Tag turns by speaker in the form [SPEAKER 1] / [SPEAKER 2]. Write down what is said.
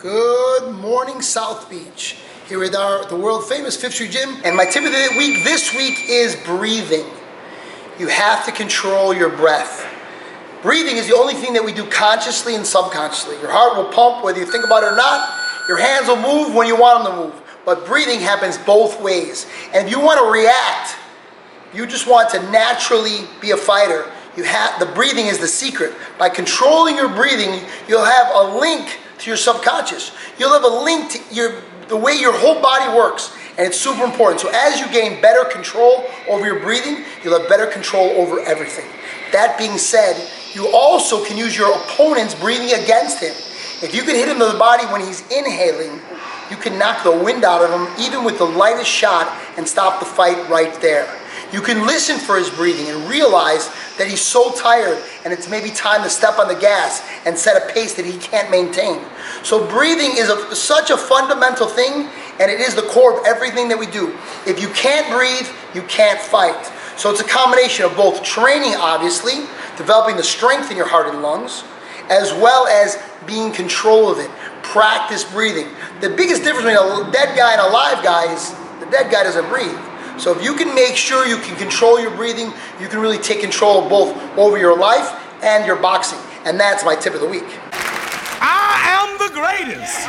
[SPEAKER 1] Good morning, South Beach. Here with our the world famous Fifth Street Gym, and my tip of the week this week is breathing. You have to control your breath. Breathing is the only thing that we do consciously and subconsciously. Your heart will pump whether you think about it or not. Your hands will move when you want them to move. But breathing happens both ways. And if you want to react, you just want to naturally be a fighter. You have the breathing is the secret. By controlling your breathing, you'll have a link to your subconscious. You'll have a link to your the way your whole body works. And it's super important. So as you gain better control over your breathing, you'll have better control over everything. That being said, you also can use your opponent's breathing against him. If you can hit him to the body when he's inhaling, you can knock the wind out of him even with the lightest shot and stop the fight right there. You can listen for his breathing and realize that he's so tired and it's maybe time to step on the gas and set a pace that he can't maintain. So, breathing is a, such a fundamental thing and it is the core of everything that we do. If you can't breathe, you can't fight. So, it's a combination of both training, obviously, developing the strength in your heart and lungs, as well as being in control of it. Practice breathing. The biggest difference between a dead guy and a live guy is the dead guy doesn't breathe. So if you can make sure you can control your breathing, you can really take control of both over your life and your boxing. And that's my tip of the week.
[SPEAKER 2] I am the greatest.